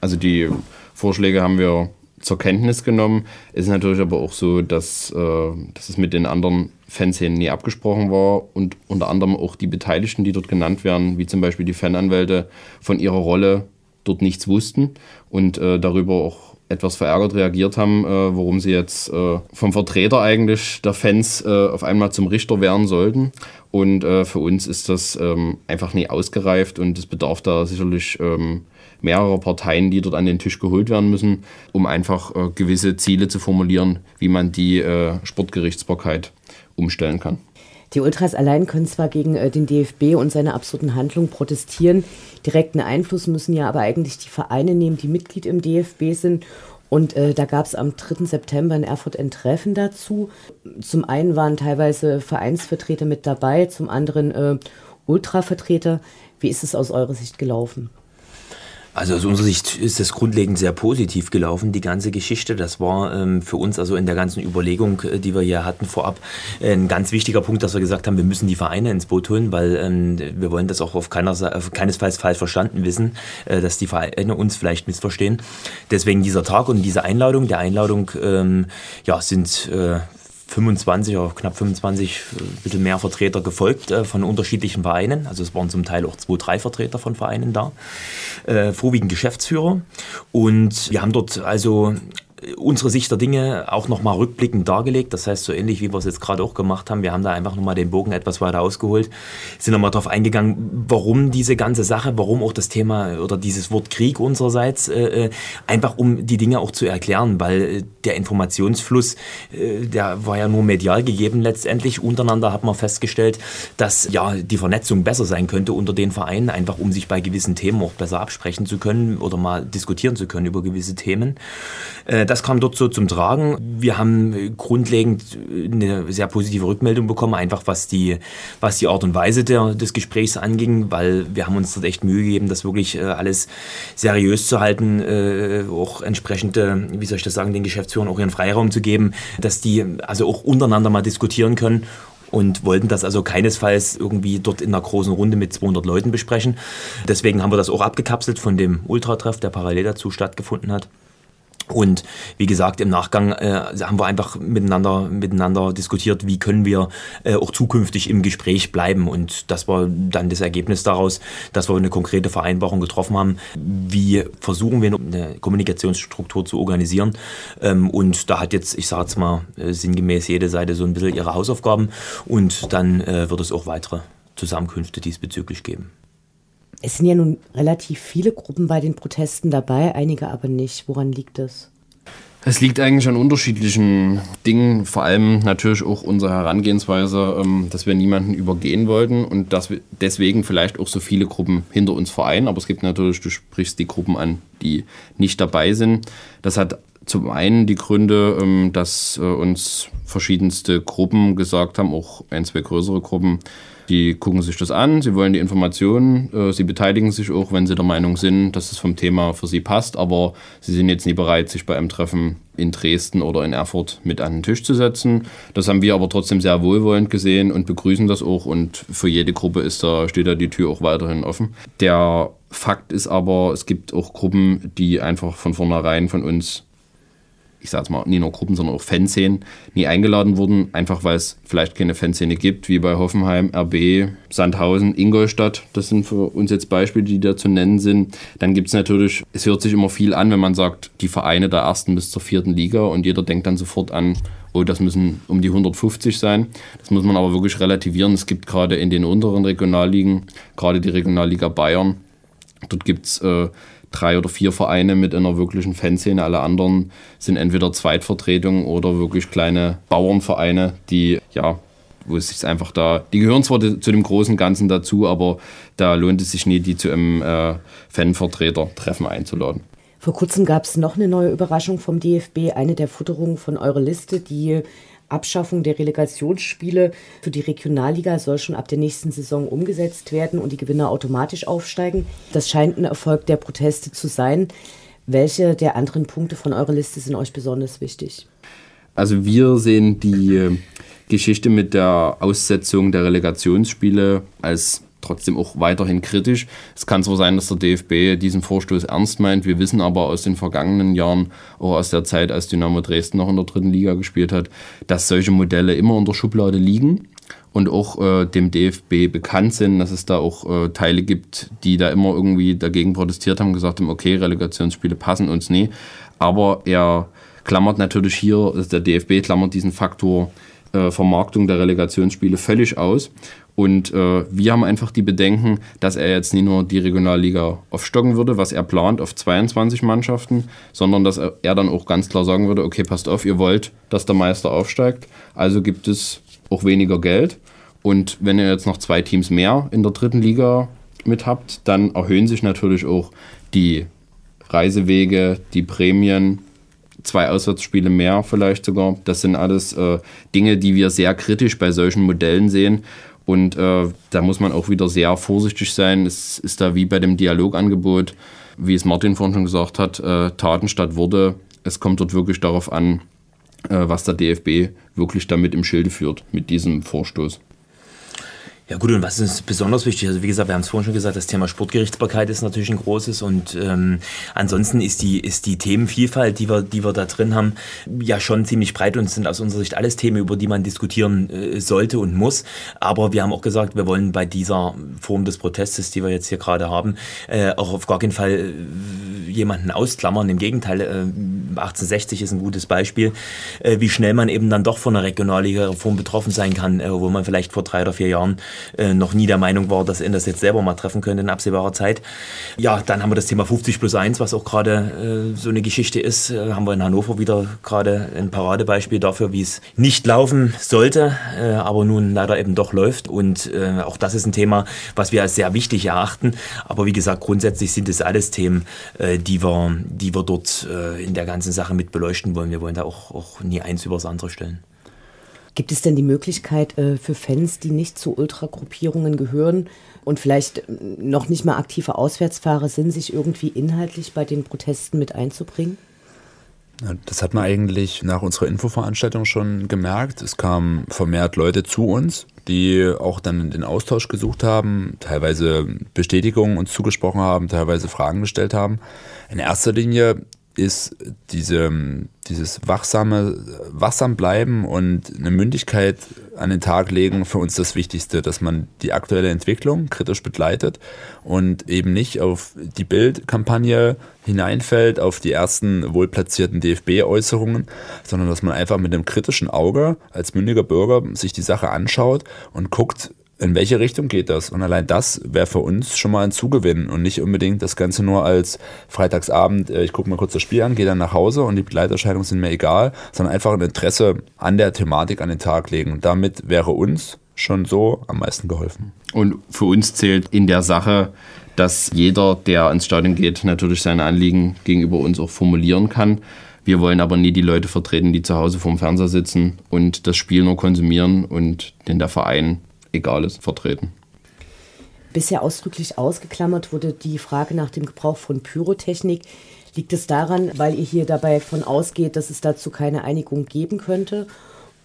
Also die Vorschläge haben wir zur Kenntnis genommen. Es ist natürlich aber auch so, dass, äh, dass es mit den anderen Fanszenen nie abgesprochen war und unter anderem auch die Beteiligten, die dort genannt werden, wie zum Beispiel die Fananwälte, von ihrer Rolle dort nichts wussten und äh, darüber auch etwas verärgert reagiert haben, äh, warum sie jetzt äh, vom Vertreter eigentlich der Fans äh, auf einmal zum Richter werden sollten. Und äh, für uns ist das ähm, einfach nie ausgereift und es bedarf da sicherlich ähm, mehrerer Parteien, die dort an den Tisch geholt werden müssen, um einfach äh, gewisse Ziele zu formulieren, wie man die Sportgerichtsbarkeit umstellen kann. Die Ultras allein können zwar gegen äh, den DFB und seine absurden Handlungen protestieren, direkten Einfluss müssen ja aber eigentlich die Vereine nehmen, die Mitglied im DFB sind. Und äh, da gab es am 3. September in Erfurt ein Treffen dazu. Zum einen waren teilweise Vereinsvertreter mit dabei, zum anderen äh, Ultravertreter. Wie ist es aus eurer Sicht gelaufen? Also aus unserer Sicht ist das grundlegend sehr positiv gelaufen, die ganze Geschichte. Das war ähm, für uns also in der ganzen Überlegung, äh, die wir hier hatten vorab, ein ganz wichtiger Punkt, dass wir gesagt haben, wir müssen die Vereine ins Boot holen, weil ähm, wir wollen das auch auf, keiner, auf keinesfalls falsch verstanden wissen, äh, dass die Vereine uns vielleicht missverstehen. Deswegen dieser Tag und diese Einladung. Der Einladung ähm, ja, sind äh, 25 oder knapp 25, ein äh, bisschen mehr Vertreter gefolgt äh, von unterschiedlichen Vereinen. Also es waren zum Teil auch zwei, drei Vertreter von Vereinen da, äh, vorwiegend Geschäftsführer. Und wir haben dort also unsere Sicht der Dinge auch nochmal rückblickend dargelegt. Das heißt, so ähnlich wie wir es jetzt gerade auch gemacht haben, wir haben da einfach nochmal den Bogen etwas weiter ausgeholt, sind nochmal darauf eingegangen, warum diese ganze Sache, warum auch das Thema oder dieses Wort Krieg unsererseits, äh, äh einfach um die Dinge auch zu erklären, weil äh, der Informationsfluss, äh, der war ja nur medial gegeben letztendlich. Untereinander hat man festgestellt, dass ja die Vernetzung besser sein könnte unter den Vereinen, einfach um sich bei gewissen Themen auch besser absprechen zu können oder mal diskutieren zu können über gewisse Themen. Äh, das kam dort so zum Tragen. Wir haben grundlegend eine sehr positive Rückmeldung bekommen, einfach was die, was die Art und Weise der, des Gesprächs anging, weil wir haben uns dort echt Mühe gegeben, das wirklich äh, alles seriös zu halten, äh, auch entsprechende, wie soll ich das sagen, den Geschäftsführern auch ihren Freiraum zu geben, dass die also auch untereinander mal diskutieren können und wollten das also keinesfalls irgendwie dort in einer großen Runde mit 200 Leuten besprechen. Deswegen haben wir das auch abgekapselt von dem Ultratreff, der parallel dazu stattgefunden hat. Und wie gesagt, im Nachgang äh, haben wir einfach miteinander, miteinander diskutiert, wie können wir äh, auch zukünftig im Gespräch bleiben. Und das war dann das Ergebnis daraus, dass wir eine konkrete Vereinbarung getroffen haben. Wie versuchen wir eine Kommunikationsstruktur zu organisieren? Ähm, und da hat jetzt, ich sage jetzt mal, äh, sinngemäß jede Seite so ein bisschen ihre Hausaufgaben. Und dann äh, wird es auch weitere Zusammenkünfte diesbezüglich geben. Es sind ja nun relativ viele Gruppen bei den Protesten dabei, einige aber nicht. Woran liegt das? Es liegt eigentlich an unterschiedlichen Dingen, vor allem natürlich auch unsere Herangehensweise, ähm, dass wir niemanden übergehen wollten und dass wir deswegen vielleicht auch so viele Gruppen hinter uns vereinen. Aber es gibt natürlich, du sprichst die Gruppen an, die nicht dabei sind. Das hat zum einen die Gründe, ähm, dass äh, uns verschiedenste Gruppen gesagt haben, auch ein, zwei größere Gruppen, die gucken sich das an, sie wollen die Informationen, äh, sie beteiligen sich auch, wenn sie der Meinung sind, dass es vom Thema für sie passt, aber sie sind jetzt nie bereit, sich bei einem Treffen in Dresden oder in Erfurt mit an den Tisch zu setzen. Das haben wir aber trotzdem sehr wohlwollend gesehen und begrüßen das auch und für jede Gruppe ist da, steht da die Tür auch weiterhin offen. Der Fakt ist aber, es gibt auch Gruppen, die einfach von vornherein von uns ich sag's mal, nie nur Gruppen, sondern auch Fanszenen nie eingeladen wurden, einfach weil es vielleicht keine Fanszene gibt, wie bei Hoffenheim, RB, Sandhausen, Ingolstadt. Das sind für uns jetzt Beispiele, die da zu nennen sind. Dann gibt es natürlich, es hört sich immer viel an, wenn man sagt, die Vereine der ersten bis zur vierten Liga und jeder denkt dann sofort an, oh, das müssen um die 150 sein. Das muss man aber wirklich relativieren. Es gibt gerade in den unteren Regionalligen, gerade die Regionalliga Bayern, dort gibt es äh, drei oder vier Vereine mit einer wirklichen Fanszene. Alle anderen sind entweder Zweitvertretungen oder wirklich kleine Bauernvereine, die ja wo es sich einfach da, die gehören zwar zu dem großen Ganzen dazu, aber da lohnt es sich nie, die zu einem äh, Fanvertreter-Treffen einzuladen. Vor kurzem gab es noch eine neue Überraschung vom DFB, eine der Futterungen von eurer Liste, die Abschaffung der Relegationsspiele für die Regionalliga soll schon ab der nächsten Saison umgesetzt werden und die Gewinner automatisch aufsteigen. Das scheint ein Erfolg der Proteste zu sein. Welche der anderen Punkte von eurer Liste sind euch besonders wichtig? Also wir sehen die Geschichte mit der Aussetzung der Relegationsspiele als trotzdem auch weiterhin kritisch. Es kann zwar sein, dass der DFB diesen Vorstoß ernst meint, wir wissen aber aus den vergangenen Jahren, auch aus der Zeit, als Dynamo Dresden noch in der dritten Liga gespielt hat, dass solche Modelle immer in der Schublade liegen und auch äh, dem DFB bekannt sind, dass es da auch äh, Teile gibt, die da immer irgendwie dagegen protestiert haben, gesagt haben, okay, Relegationsspiele passen uns nie. Aber er klammert natürlich hier, also der DFB klammert diesen Faktor äh, Vermarktung der Relegationsspiele völlig aus und äh, wir haben einfach die Bedenken, dass er jetzt nicht nur die Regionalliga aufstocken würde, was er plant, auf 22 Mannschaften, sondern dass er, er dann auch ganz klar sagen würde, okay, passt auf, ihr wollt, dass der Meister aufsteigt, also gibt es auch weniger Geld. Und wenn ihr jetzt noch zwei Teams mehr in der dritten Liga mit habt, dann erhöhen sich natürlich auch die Reisewege, die Prämien, zwei Auswärtsspiele mehr vielleicht sogar. Das sind alles äh, Dinge, die wir sehr kritisch bei solchen Modellen sehen und äh, da muss man auch wieder sehr vorsichtig sein. Es ist da wie bei dem Dialogangebot, wie es Martin vorhin schon gesagt hat, äh, Taten statt Worte. Es kommt dort wirklich darauf an, äh, was der DFB wirklich damit im Schilde führt, mit diesem Vorstoß. Ja gut, und was ist besonders wichtig? Also wie gesagt, wir haben es vorhin schon gesagt, das Thema Sportgerichtsbarkeit ist natürlich ein großes und ähm, ansonsten ist die, ist die Themenvielfalt, die wir, die wir da drin haben, ja schon ziemlich breit und sind aus unserer Sicht alles Themen, über die man diskutieren äh, sollte und muss. Aber wir haben auch gesagt, wir wollen bei dieser Form des Protestes, die wir jetzt hier gerade haben, äh, auch auf gar keinen Fall äh, jemanden ausklammern. Im Gegenteil, äh, 1860 ist ein gutes Beispiel, äh, wie schnell man eben dann doch von einer Regionalliga-Reform betroffen sein kann, äh, wo man vielleicht vor drei oder vier Jahren äh, noch nie der Meinung war, dass er das jetzt selber mal treffen könnte in absehbarer Zeit. Ja, dann haben wir das Thema 50 plus 1, was auch gerade äh, so eine Geschichte ist. Äh, haben wir in Hannover wieder gerade ein Paradebeispiel dafür, wie es nicht laufen sollte, äh, aber nun leider eben doch läuft. Und äh, auch das ist ein Thema, was wir als sehr wichtig erachten. Aber wie gesagt, grundsätzlich sind es alles Themen, die, wir, die wir dort in der ganzen Sache mit beleuchten wollen. Wir wollen da auch, auch nie eins übers andere stellen. Gibt es denn die Möglichkeit äh, für Fans, die nicht zu Ultragruppierungen gehören und vielleicht äh, noch nicht mal aktive Auswärtsfahrer sind, sich irgendwie inhaltlich bei den Protesten mit einzubringen? Das hat man eigentlich nach unserer Infoveranstaltung schon gemerkt. Es kamen vermehrt Leute zu uns, die auch dann den Austausch gesucht haben, teilweise Bestätigungen uns zugesprochen haben, teilweise Fragen gestellt haben. In erster Linie ist diese, dieses wachsame, wachsam bleiben und eine Mündigkeit an den Tag legen für uns das Wichtigste, dass man die aktuelle Entwicklung kritisch begleitet und eben nicht auf die Bildkampagne hineinfällt, auf die ersten wohlplatzierten DFB-Äußerungen, sondern dass man einfach mit einem kritischen Auge als mündiger Bürger sich die Sache anschaut und guckt, in welche Richtung geht das? Und allein das wäre für uns schon mal ein Zugewinn und nicht unbedingt das Ganze nur als Freitagsabend, äh, ich gucke mir kurz das Spiel an, gehe dann nach Hause und die Begleiterscheinungen sind mir egal, sondern einfach ein Interesse an der Thematik an den Tag legen. Und damit wäre uns schon so am meisten geholfen. Und für uns zählt in der Sache, dass jeder, der ins Stadion geht, natürlich seine Anliegen gegenüber uns auch formulieren kann. Wir wollen aber nie die Leute vertreten, die zu Hause vorm Fernseher sitzen und das Spiel nur konsumieren und den der Verein egal ist, vertreten. Bisher ausdrücklich ausgeklammert wurde die Frage nach dem Gebrauch von Pyrotechnik. Liegt es daran, weil ihr hier dabei von ausgeht, dass es dazu keine Einigung geben könnte?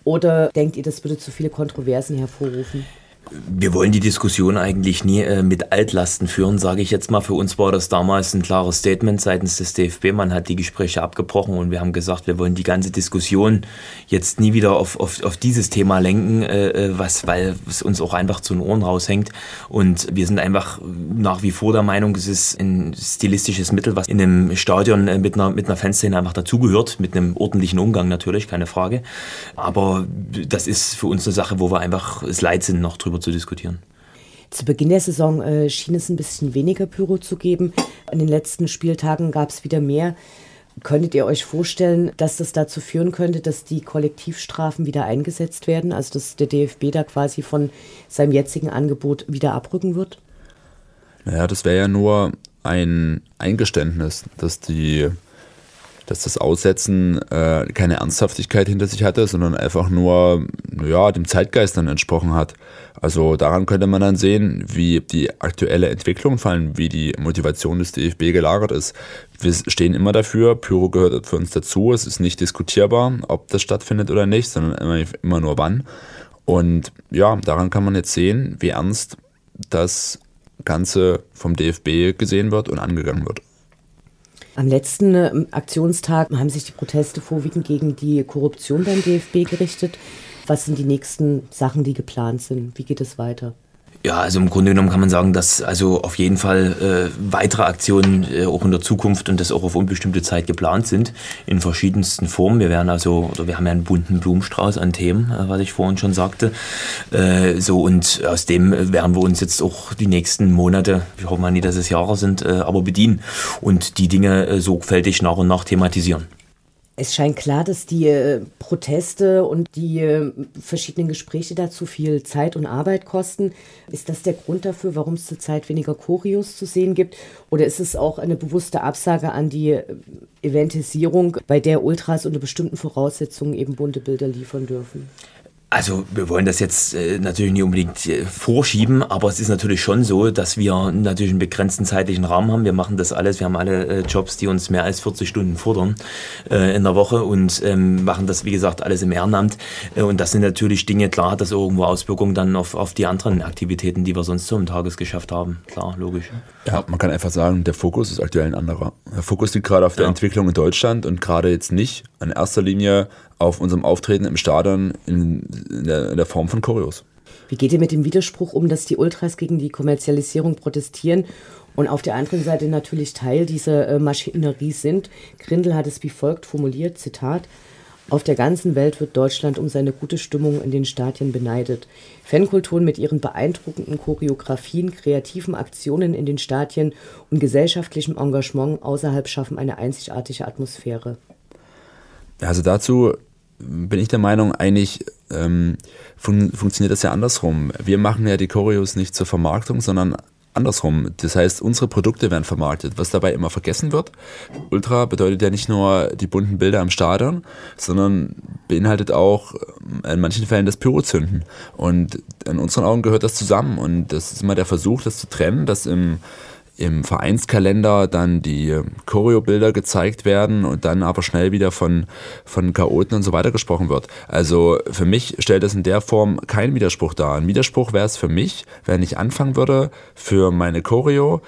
Oder denkt ihr, das würde zu viele Kontroversen hervorrufen? Wir wollen die Diskussion eigentlich nie äh, mit Altlasten führen, sage ich jetzt mal. Für uns war das damals ein klares Statement seitens des DFB. Man hat die Gespräche abgebrochen und wir haben gesagt, wir wollen die ganze Diskussion jetzt nie wieder auf, auf, auf dieses Thema lenken, äh, äh was, weil es uns auch einfach zu den Ohren raushängt. Und wir sind einfach nach wie vor der Meinung, es ist ein stilistisches Mittel, was in einem Stadion äh, mit einer, mit einer Fanszene einfach dazugehört, mit einem ordentlichen Umgang natürlich, keine Frage. Aber das ist für uns eine Sache, wo wir einfach es leid sind, noch drüber zu diskutieren. Zu Beginn der Saison äh, schien es ein bisschen weniger Pyro zu geben. In den letzten Spieltagen gab es wieder mehr. Könntet ihr euch vorstellen, dass das dazu führen könnte, dass die Kollektivstrafen wieder eingesetzt werden? Also dass der DFB da quasi von seinem jetzigen Angebot wieder abrücken wird? Naja, das wäre ja nur ein Eingeständnis, dass die dass das Aussetzen äh, keine Ernsthaftigkeit hinter sich hatte, sondern einfach nur ja, dem Zeitgeist dann entsprochen hat. Also daran könnte man dann sehen, wie die aktuelle Entwicklung, vor allem wie die Motivation des DFB gelagert ist. Wir stehen immer dafür, Pyro gehört für uns dazu. Es ist nicht diskutierbar, ob das stattfindet oder nicht, sondern immer, immer nur wann. Und ja, daran kann man jetzt sehen, wie ernst das Ganze vom DFB gesehen wird und angegangen wird. Am letzten äh, Aktionstag haben sich die Proteste vorwiegend gegen die Korruption beim DFB gerichtet. Was sind die nächsten Sachen, die geplant sind? Wie geht es weiter? Ja, also im Grunde genommen kann man sagen, dass also auf jeden Fall äh, weitere Aktionen äh, auch in der Zukunft und das auch auf unbestimmte Zeit geplant sind, in verschiedensten Formen. Wir werden also, oder wir haben ja einen bunten Blumenstrauß an Themen, äh, was ich vorhin schon sagte. Äh, so und aus dem werden wir uns jetzt auch die nächsten Monate, wir hoffen mal nie, dass es Jahre sind, äh, aber bedienen und die Dinge äh, sorgfältig nach und nach thematisieren. Es scheint klar, dass die äh, Proteste und die äh, verschiedenen Gespräche dazu viel Zeit und Arbeit kosten. Ist das der Grund dafür, warum es zurzeit weniger Choreos zu sehen gibt? Oder ist es auch eine bewusste Absage an die äh, Eventisierung, bei der Ultras unter bestimmten Voraussetzungen eben bunte Bilder liefern dürfen? Also wir wollen das jetzt äh, natürlich nicht unbedingt äh, vorschieben, aber es ist natürlich schon so, dass wir natürlich einen begrenzten zeitlichen Rahmen haben. Wir machen das alles, wir haben alle äh, Jobs, die uns mehr als 40 Stunden fordern in der Woche und ähm, machen das, wie gesagt, alles im Ehrenamt. Und das sind natürlich Dinge, klar hat das irgendwo Auswirkungen dann auf, auf die anderen Aktivitäten, die wir sonst so im Tagesgeschäft haben. Klar, logisch. Ja, man kann einfach sagen, der Fokus ist aktuell ein anderer. Der Fokus liegt gerade auf der ja. Entwicklung in Deutschland und gerade jetzt nicht in erster Linie auf unserem Auftreten im Stadion in, in, der, in der Form von Choreos. Wie geht ihr mit dem Widerspruch um, dass die Ultras gegen die Kommerzialisierung protestieren und auf der anderen Seite natürlich Teil dieser äh, Maschinerie sind? Grindel hat es wie folgt formuliert, Zitat, auf der ganzen Welt wird Deutschland um seine gute Stimmung in den Stadien beneidet. Fankulturen mit ihren beeindruckenden Choreografien, kreativen Aktionen in den Stadien und gesellschaftlichem Engagement außerhalb schaffen eine einzigartige Atmosphäre. Also dazu bin ich der Meinung, eigentlich ähm, fun funktioniert das ja andersrum. Wir machen ja die Choreos nicht zur Vermarktung, sondern andersrum. Das heißt, unsere Produkte werden vermarktet. Was dabei immer vergessen wird, Ultra bedeutet ja nicht nur die bunten Bilder am Stadion, sondern beinhaltet auch äh, in manchen Fällen das Pyrozünden. Und in unseren Augen gehört das zusammen. Und das ist immer der Versuch, das zu trennen, dass im im Vereinskalender dann die Choreobilder gezeigt werden und dann aber schnell wieder von, von Chaoten und so weiter gesprochen wird. Also für mich stellt das in der Form keinen Widerspruch dar. Ein Widerspruch wäre es für mich, wenn ich anfangen würde, für meine Choreo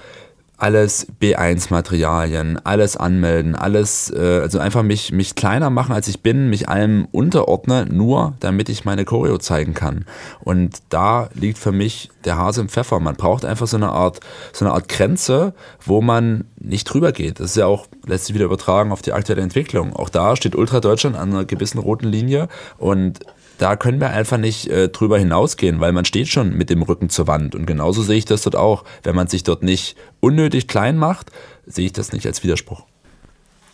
alles B1-Materialien, alles anmelden, alles, äh, also einfach mich, mich kleiner machen, als ich bin, mich allem unterordne, nur damit ich meine Choreo zeigen kann. Und da liegt für mich der Hase im Pfeffer. Man braucht einfach so eine Art, so eine Art Grenze, wo man nicht drüber geht. Das ist ja auch, lässt sich wieder übertragen auf die aktuelle Entwicklung. Auch da steht Ultra Deutschland an einer gewissen roten Linie und da können wir einfach nicht äh, drüber hinausgehen, weil man steht schon mit dem Rücken zur Wand. Und genauso sehe ich das dort auch. Wenn man sich dort nicht unnötig klein macht, sehe ich das nicht als Widerspruch.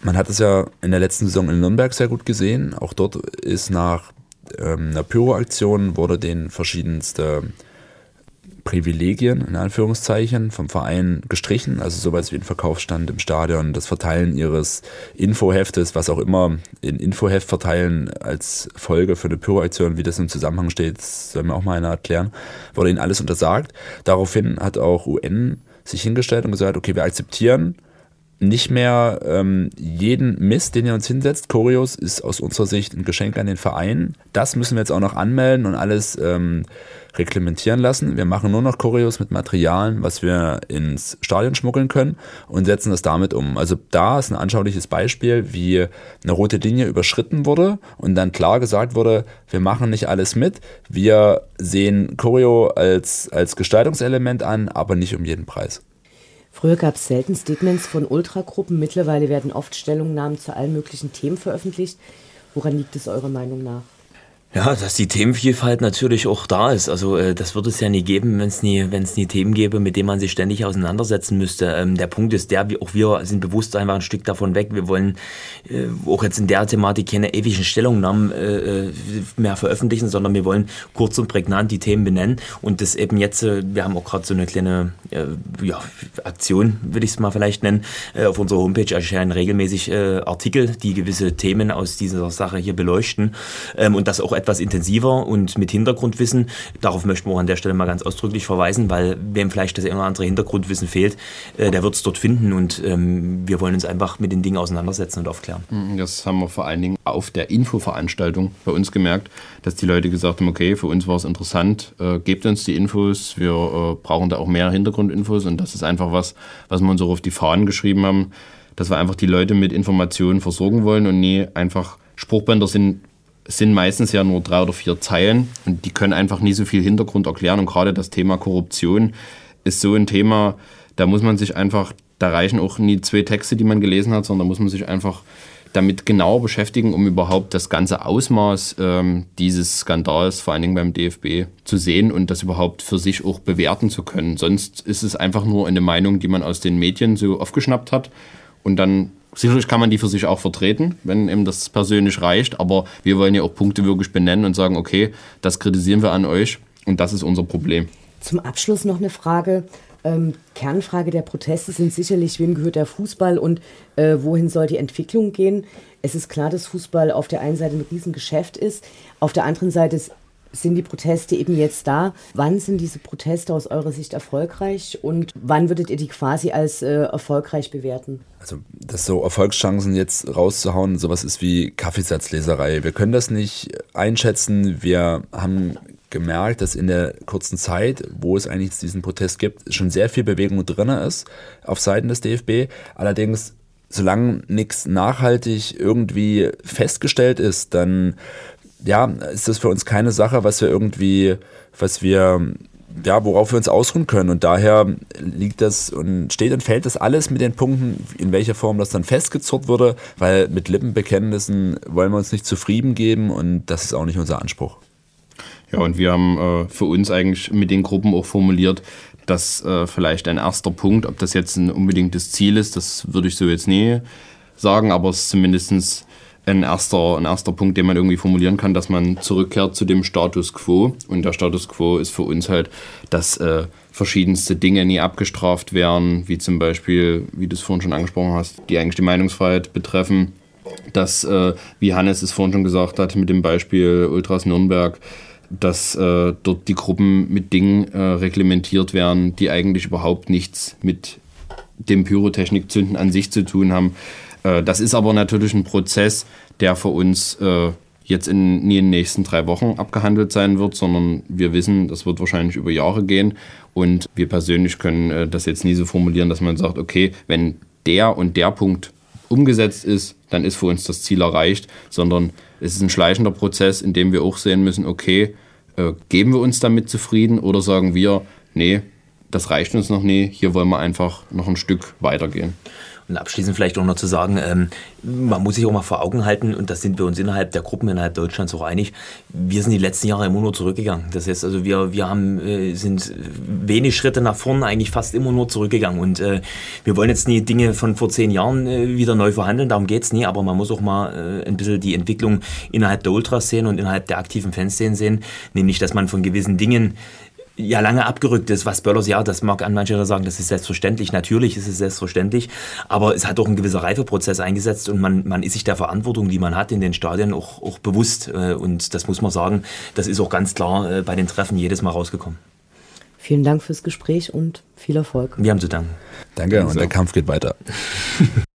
Man hat es ja in der letzten Saison in Nürnberg sehr gut gesehen. Auch dort ist nach ähm, einer Pyro-Aktion wurde den verschiedenste Privilegien in Anführungszeichen vom Verein gestrichen, also sowas wie ein Verkaufsstand im Stadion, das Verteilen ihres Infoheftes, was auch immer in Infoheft verteilen als Folge für eine Pyroaktion, wie das im Zusammenhang steht, soll mir auch mal einer erklären, wurde ihnen alles untersagt. Daraufhin hat auch UN sich hingestellt und gesagt, okay, wir akzeptieren nicht mehr ähm, jeden Mist, den ihr uns hinsetzt. Choreos ist aus unserer Sicht ein Geschenk an den Verein. Das müssen wir jetzt auch noch anmelden und alles ähm, reglementieren lassen. Wir machen nur noch Choreos mit Materialien, was wir ins Stadion schmuggeln können und setzen das damit um. Also da ist ein anschauliches Beispiel, wie eine rote Linie überschritten wurde und dann klar gesagt wurde, wir machen nicht alles mit. Wir sehen Choreo als, als Gestaltungselement an, aber nicht um jeden Preis. Früher gab es selten Statements von Ultragruppen, mittlerweile werden oft Stellungnahmen zu allen möglichen Themen veröffentlicht. Woran liegt es eurer Meinung nach? Ja, dass die Themenvielfalt natürlich auch da ist. Also äh, das würde es ja nie geben, wenn es nie, wenn es nie Themen gäbe, mit denen man sich ständig auseinandersetzen müsste. Ähm, der Punkt ist der, auch wir sind bewusst einfach ein Stück davon weg. Wir wollen äh, auch jetzt in der Thematik keine ewigen Stellungnahmen äh, äh mehr veröffentlichen, sondern wir wollen kurz und prägnant die Themen benennen und das eben jetzt, äh, wir haben auch gerade so eine kleine ja, Aktion, würde ich es mal vielleicht nennen. Auf unserer Homepage erscheinen regelmäßig Artikel, die gewisse Themen aus dieser Sache hier beleuchten ähm, und das auch etwas intensiver und mit Hintergrundwissen. Darauf möchten wir auch an der Stelle mal ganz ausdrücklich verweisen, weil wem vielleicht das eine oder andere Hintergrundwissen fehlt, äh, der wird es dort finden und ähm, wir wollen uns einfach mit den Dingen auseinandersetzen und aufklären. Mhm, das haben wir vor allen Dingen auf der Infoveranstaltung bei uns gemerkt, dass die Leute gesagt haben, okay, für uns war es interessant, äh, gebt uns die Infos, wir äh, brauchen da auch mehr Hintergrundinfos und das ist einfach was, was wir uns auch auf die Fahnen geschrieben haben, dass wir einfach die Leute mit Informationen versorgen wollen und nie einfach Spruchbänder sind sind meistens ja nur drei oder vier Zeilen und die können einfach nie so viel Hintergrund erklären. Und gerade das Thema Korruption ist so ein Thema, da muss man sich einfach, da reichen auch nie zwei Texte, die man gelesen hat, sondern da muss man sich einfach damit genauer beschäftigen, um überhaupt das ganze Ausmaß ähm, dieses Skandals, vor allen Dingen beim DFB, zu sehen und das überhaupt für sich auch bewerten zu können. Sonst ist es einfach nur eine Meinung, die man aus den Medien so aufgeschnappt hat und dann Sicherlich kann man die für sich auch vertreten, wenn eben das persönlich reicht, aber wir wollen ja auch Punkte wirklich benennen und sagen, okay, das kritisieren wir an euch und das ist unser Problem. Zum Abschluss noch eine Frage. Ähm, Kernfrage der Proteste sind sicherlich, wem gehört der Fußball und äh, wohin soll die Entwicklung gehen? Es ist klar, dass Fußball auf der einen Seite ein Riesengeschäft ist, auf der anderen Seite ist sind die Proteste eben jetzt da. Wann sind diese Proteste aus eurer Sicht erfolgreich und wann würdet ihr die quasi als äh, erfolgreich bewerten? Also, das so Erfolgschancen jetzt rauszuhauen, sowas ist wie Kaffeesatzleserei. Wir können das nicht einschätzen. Wir haben gemerkt, dass in der kurzen Zeit, wo es eigentlich diesen Protest gibt, schon sehr viel Bewegung drin ist auf Seiten des DFB. Allerdings solange nichts nachhaltig irgendwie festgestellt ist, dann ja, ist das für uns keine Sache, was wir irgendwie, was wir, ja, worauf wir uns ausruhen können. Und daher liegt das und steht und fällt das alles mit den Punkten, in welcher Form das dann festgezurrt wurde, weil mit Lippenbekenntnissen wollen wir uns nicht zufrieden geben und das ist auch nicht unser Anspruch. Ja, und wir haben äh, für uns eigentlich mit den Gruppen auch formuliert, dass äh, vielleicht ein erster Punkt, ob das jetzt ein unbedingtes Ziel ist, das würde ich so jetzt nie sagen, aber es ist zumindest ein erster, ein erster Punkt, den man irgendwie formulieren kann, dass man zurückkehrt zu dem Status quo. Und der Status quo ist für uns halt, dass äh, verschiedenste Dinge nie abgestraft werden, wie zum Beispiel, wie du es vorhin schon angesprochen hast, die eigentlich die Meinungsfreiheit betreffen. Dass, äh, wie Hannes es vorhin schon gesagt hat, mit dem Beispiel Ultras Nürnberg, dass äh, dort die Gruppen mit Dingen äh, reglementiert werden, die eigentlich überhaupt nichts mit dem Pyrotechnikzünden an sich zu tun haben. Äh, das ist aber natürlich ein Prozess, der für uns äh, jetzt in, nie in den nächsten drei Wochen abgehandelt sein wird, sondern wir wissen, das wird wahrscheinlich über Jahre gehen. Und wir persönlich können äh, das jetzt nie so formulieren, dass man sagt, okay, wenn der und der Punkt umgesetzt ist, dann ist für uns das Ziel erreicht, sondern es ist ein schleichender Prozess, in dem wir auch sehen müssen, okay, geben wir uns damit zufrieden oder sagen wir, nee, das reicht uns noch nie, hier wollen wir einfach noch ein Stück weitergehen. Und abschließend vielleicht auch noch zu sagen, ähm, man muss sich auch mal vor Augen halten, und das sind wir uns innerhalb der Gruppen innerhalb Deutschlands auch einig, wir sind die letzten Jahre immer nur zurückgegangen. Das heißt also, wir, wir haben, äh, sind wenig Schritte nach vorne, eigentlich fast immer nur zurückgegangen. Und äh, wir wollen jetzt nie Dinge von vor zehn Jahren äh, wieder neu verhandeln, darum geht's nie, aber man muss auch mal äh, ein bisschen die Entwicklung innerhalb der Ultras sehen und innerhalb der aktiven Fanszenen sehen, nämlich dass man von gewissen Dingen ja lange abgerückt ist, was Böllers, ja, das mag an mancher sagen, das ist selbstverständlich, natürlich ist es selbstverständlich, aber es hat auch ein gewisser Reifeprozess eingesetzt und man, man ist sich der Verantwortung, die man hat in den Stadien, auch, auch bewusst äh, und das muss man sagen, das ist auch ganz klar äh, bei den Treffen jedes Mal rausgekommen. Vielen Dank fürs Gespräch und viel Erfolg. Wir haben zu danken. Danke und der Kampf geht weiter.